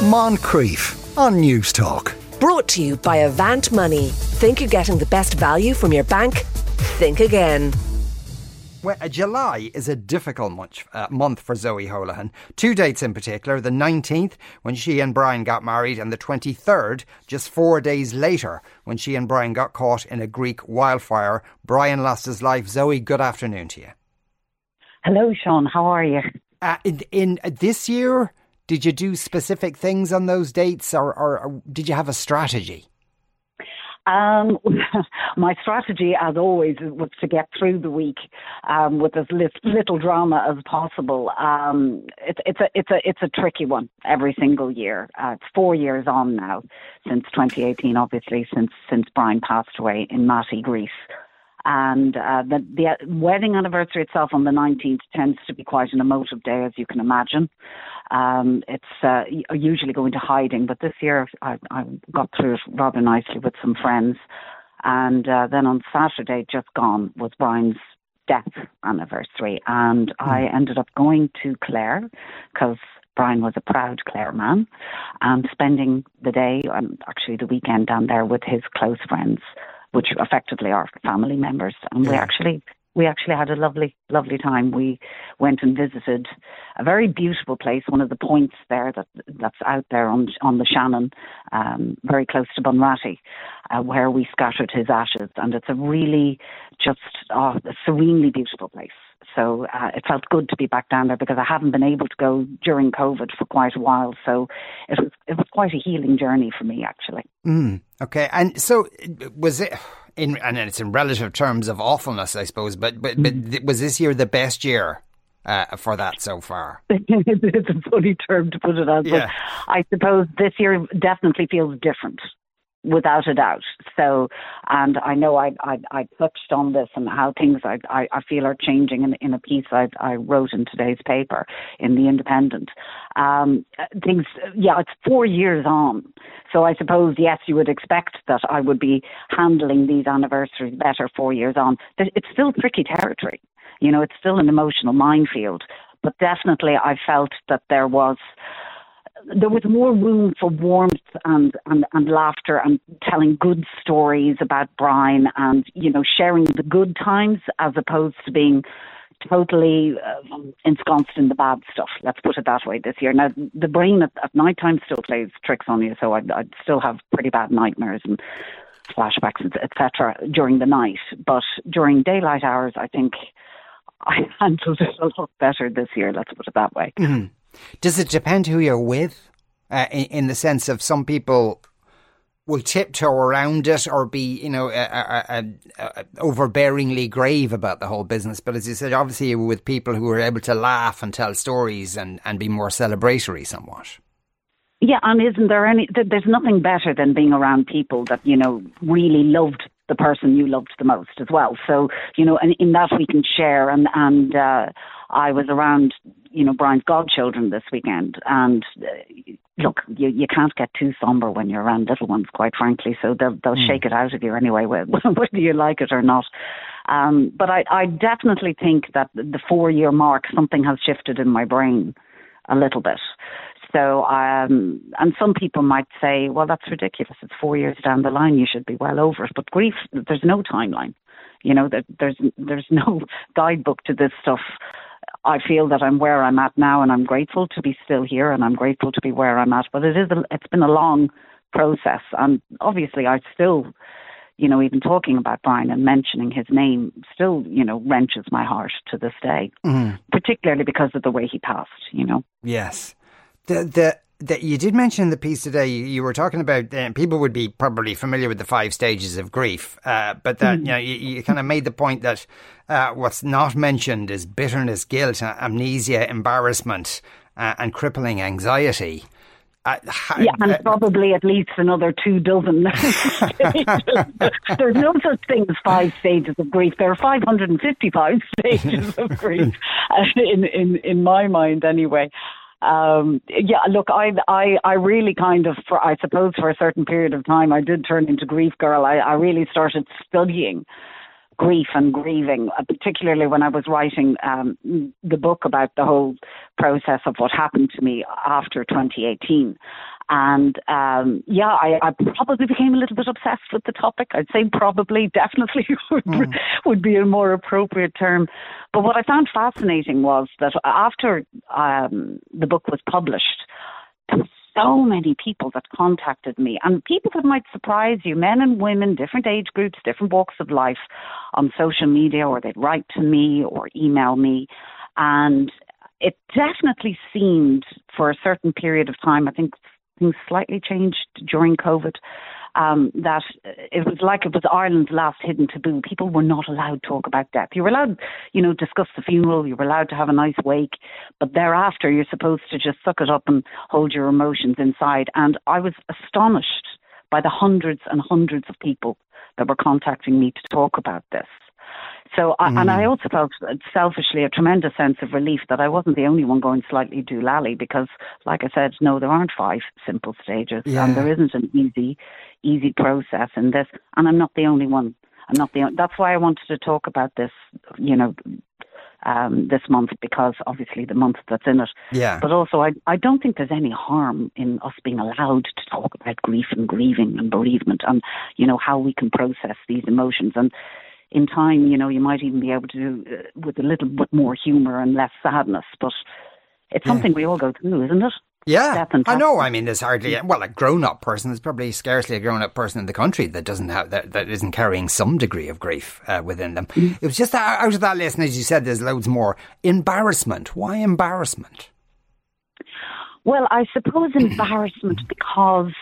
Moncrieff on Newstalk. Brought to you by Avant Money. Think you're getting the best value from your bank? Think again. Well, uh, July is a difficult month, uh, month for Zoe Holohan. Two dates in particular the 19th, when she and Brian got married, and the 23rd, just four days later, when she and Brian got caught in a Greek wildfire. Brian lost his life. Zoe, good afternoon to you. Hello, Sean. How are you? Uh, in, in uh, this year, did you do specific things on those dates, or, or, or did you have a strategy? Um, my strategy, as always, was to get through the week um, with as little drama as possible. Um, it's, it's a it's a it's a tricky one every single year. Uh, it's four years on now since 2018, obviously since since Brian passed away in Mati, Greece. And uh, the, the wedding anniversary itself on the 19th tends to be quite an emotive day, as you can imagine. Um, it's uh, usually go into hiding, but this year I, I got through it rather nicely with some friends. And uh, then on Saturday, just gone, was Brian's death anniversary. And. I ended up going to Clare because Brian was a proud Clare man and spending the day, and actually the weekend down there with his close friends which effectively are family members. And yeah. we actually we actually had a lovely, lovely time. We went and visited a very beautiful place, one of the points there that that's out there on on the Shannon, um, very close to Bunratty, uh, where we scattered his ashes, and it's a really just oh, a serenely beautiful place. So uh, it felt good to be back down there because I haven't been able to go during COVID for quite a while. So it was it was quite a healing journey for me actually. Mm, okay, and so was it? In, and it's in relative terms of awfulness, I suppose. But but, but mm. was this year the best year uh, for that so far? it's a funny term to put it as, yeah. but I suppose this year definitely feels different without a doubt. So, and I know I, I, I touched on this and how things I, I, I feel are changing in, in a piece I, I wrote in today's paper in the Independent. Um, things, yeah, it's four years on. So I suppose, yes, you would expect that I would be handling these anniversaries better four years on. It's still tricky territory. You know, it's still an emotional minefield. But definitely I felt that there was there was more room for warmth and, and, and laughter and telling good stories about Brian and, you know, sharing the good times as opposed to being totally uh, ensconced in the bad stuff. Let's put it that way this year. Now, the brain at, at night time still plays tricks on you, so I'd, I'd still have pretty bad nightmares and flashbacks, etc. during the night. But during daylight hours, I think I handled it a lot better this year, let's put it that way. Mm-hmm. Does it depend who you're with? Uh, in, in, the sense of some people will tiptoe around it or be, you know, overbearingly grave about the whole business. But as you said, obviously you were with people who were able to laugh and tell stories and, and be more celebratory somewhat. Yeah, and isn't there any? There's nothing better than being around people that you know really loved the person you loved the most as well. So you know, and in that we can share. And and uh, I was around you know Brian's godchildren this weekend, and uh, look, you you can't get too somber when you're around little ones, quite frankly. So they'll they'll mm. shake it out of you anyway, whether you like it or not. Um, but I, I definitely think that the four year mark, something has shifted in my brain a little bit. So, um, and some people might say, well, that's ridiculous. It's four years down the line. You should be well over it. But grief, there's no timeline. You know, there's there's no guidebook to this stuff. I feel that I'm where I'm at now, and I'm grateful to be still here, and I'm grateful to be where I'm at. But it is a, it's been a long process, and obviously I still, you know, even talking about Brian and mentioning his name still, you know, wrenches my heart to this day, mm. particularly because of the way he passed. You know. Yes, the the that you did mention in the piece today, you, you were talking about uh, people would be probably familiar with the five stages of grief, uh, but that mm. you know you, you, kind of made the point that uh, what's not mentioned is bitterness, guilt, amnesia, embarrassment, uh, and crippling anxiety. Uh, yeah, and uh, probably at least another two dozen. There's no such thing as five stages of grief. There are 555 stages of grief, in in in my mind, anyway um, yeah, look, I, I, I really kind of, for, I suppose for a certain period of time, I did turn into grief girl. I, I really started studying grief and grieving, uh, particularly when I was writing um, the book about the whole process of what happened to me after 2018. And um, yeah, I, I, probably became a little bit obsessed with the topic. I'd say probably, definitely would, mm. would be a more appropriate term. But what I found fascinating was that after um, the book was published, there were so many people that contacted me, and people that might surprise you, men and women, different age groups, different walks of life, on social media, or they'd write to me or email me. And it definitely seemed for a certain period of time, I think things slightly changed during COVID. Um, that it was like it was Ireland's last hidden taboo. People were not allowed to talk about death. You were allowed, you know, discuss the funeral. You were allowed to have a nice wake, but thereafter you're supposed to just suck it up and hold your emotions inside. And I was astonished by the hundreds and hundreds of people that were contacting me to talk about this. So, I, mm. and I mm. also felt selfishly a tremendous sense of relief that I wasn't the only one going slightly doolally because, like I said, no, there aren't five simple stages, yeah. and there isn't an easy, easy process in this, and I'm not the only one. I'm not the. That's why I wanted to talk about this. You know, um, this month because obviously the month that's in it. Yeah. But also, I, I don't think there's any harm in us being allowed to talk about grief and grieving and bereavement and, you know, how we can process these emotions. And in time, you know, you might even be able to do uh, with a little bit more humour and less sadness. But it's yeah. something we all go through, isn't it? Yeah, I know. I mean, there's hardly well a grown-up person. There's probably scarcely a grown-up person in the country that doesn't have that that isn't carrying some degree of grief uh, within them. Mm. It was just that, out of that list, and as you said, there's loads more. Embarrassment. Why embarrassment? Well, I suppose embarrassment because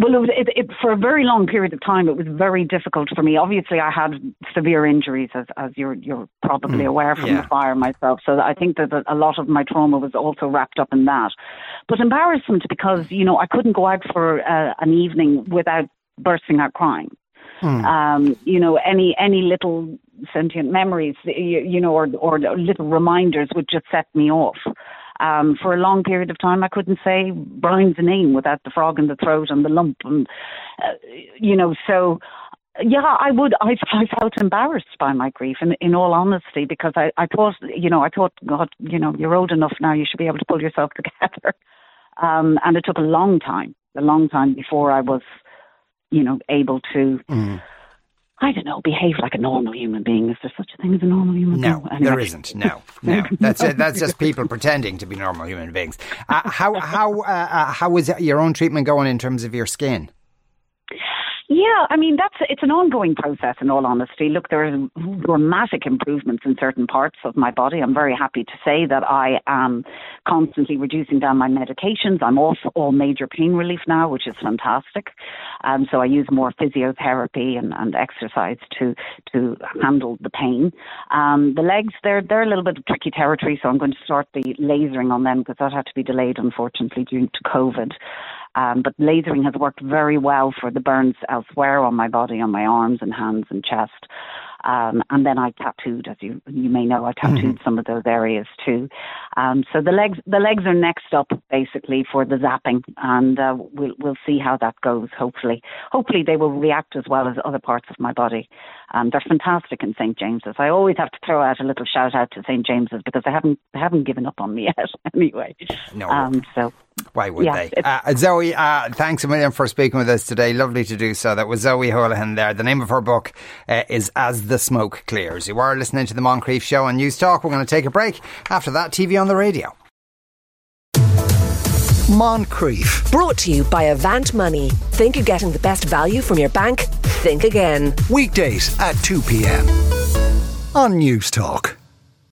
well, it, was, it, it, for a very long period of time, it was very difficult for me. Obviously, I had severe injuries, as, as you're, you're probably mm, aware from yeah. the fire myself. So I think that a lot of my trauma was also wrapped up in that. But embarrassment because, you know, I couldn't go out for uh, an evening without bursting out crying. Mm. Um, you know, any any little sentient memories, you, you know, or or little reminders would just set me off. Um, for a long period of time, I couldn't say Brian's name without the frog in the throat and the lump, and uh, you know, so yeah, I would. I, I felt embarrassed by my grief, in, in all honesty, because I, I thought, you know, I thought, God, you know, you're old enough now. You should be able to pull yourself together. Um, and it took a long time, a long time before I was, you know, able to. Mm I don't know, behave like a normal human being. Is there such a thing as a normal human no, being? No, there isn't. No, no. That's it. That's just people pretending to be normal human beings. Uh, how how uh, uh, how is your own treatment going in terms of your skin? Yeah, I mean that's it's an ongoing process. In all honesty, look, there are dramatic improvements in certain parts of my body. I'm very happy to say that I am constantly reducing down my medications. I'm off all major pain relief now, which is fantastic. Um, so I use more physiotherapy and, and exercise to to handle the pain. Um, the legs, they're they're a little bit of tricky territory, so I'm going to start the lasering on them because that had to be delayed, unfortunately, due to COVID. Um, but lasering has worked very well for the burns elsewhere on my body, on my arms and hands and chest. Um, and then I tattooed, as you you may know, I tattooed mm-hmm. some of those areas too. Um, so the legs the legs are next up basically for the zapping, and uh, we'll we'll see how that goes. Hopefully, hopefully they will react as well as other parts of my body. Um, they're fantastic in St James's. I always have to throw out a little shout out to St James's because they haven't they haven't given up on me yet. anyway, no. Um, so why would yeah, they? Uh, Zoe, uh, thanks a million for speaking with us today. Lovely to do so. That was Zoe Holohan there. The name of her book uh, is As the Smoke Clears. You are listening to the Moncrieff Show on Newstalk. We're going to take a break. After that, TV on the radio. Moncrieff. Brought to you by Avant Money. Think you're getting the best value from your bank? Think again. Weekdays at 2 p.m. on Newstalk.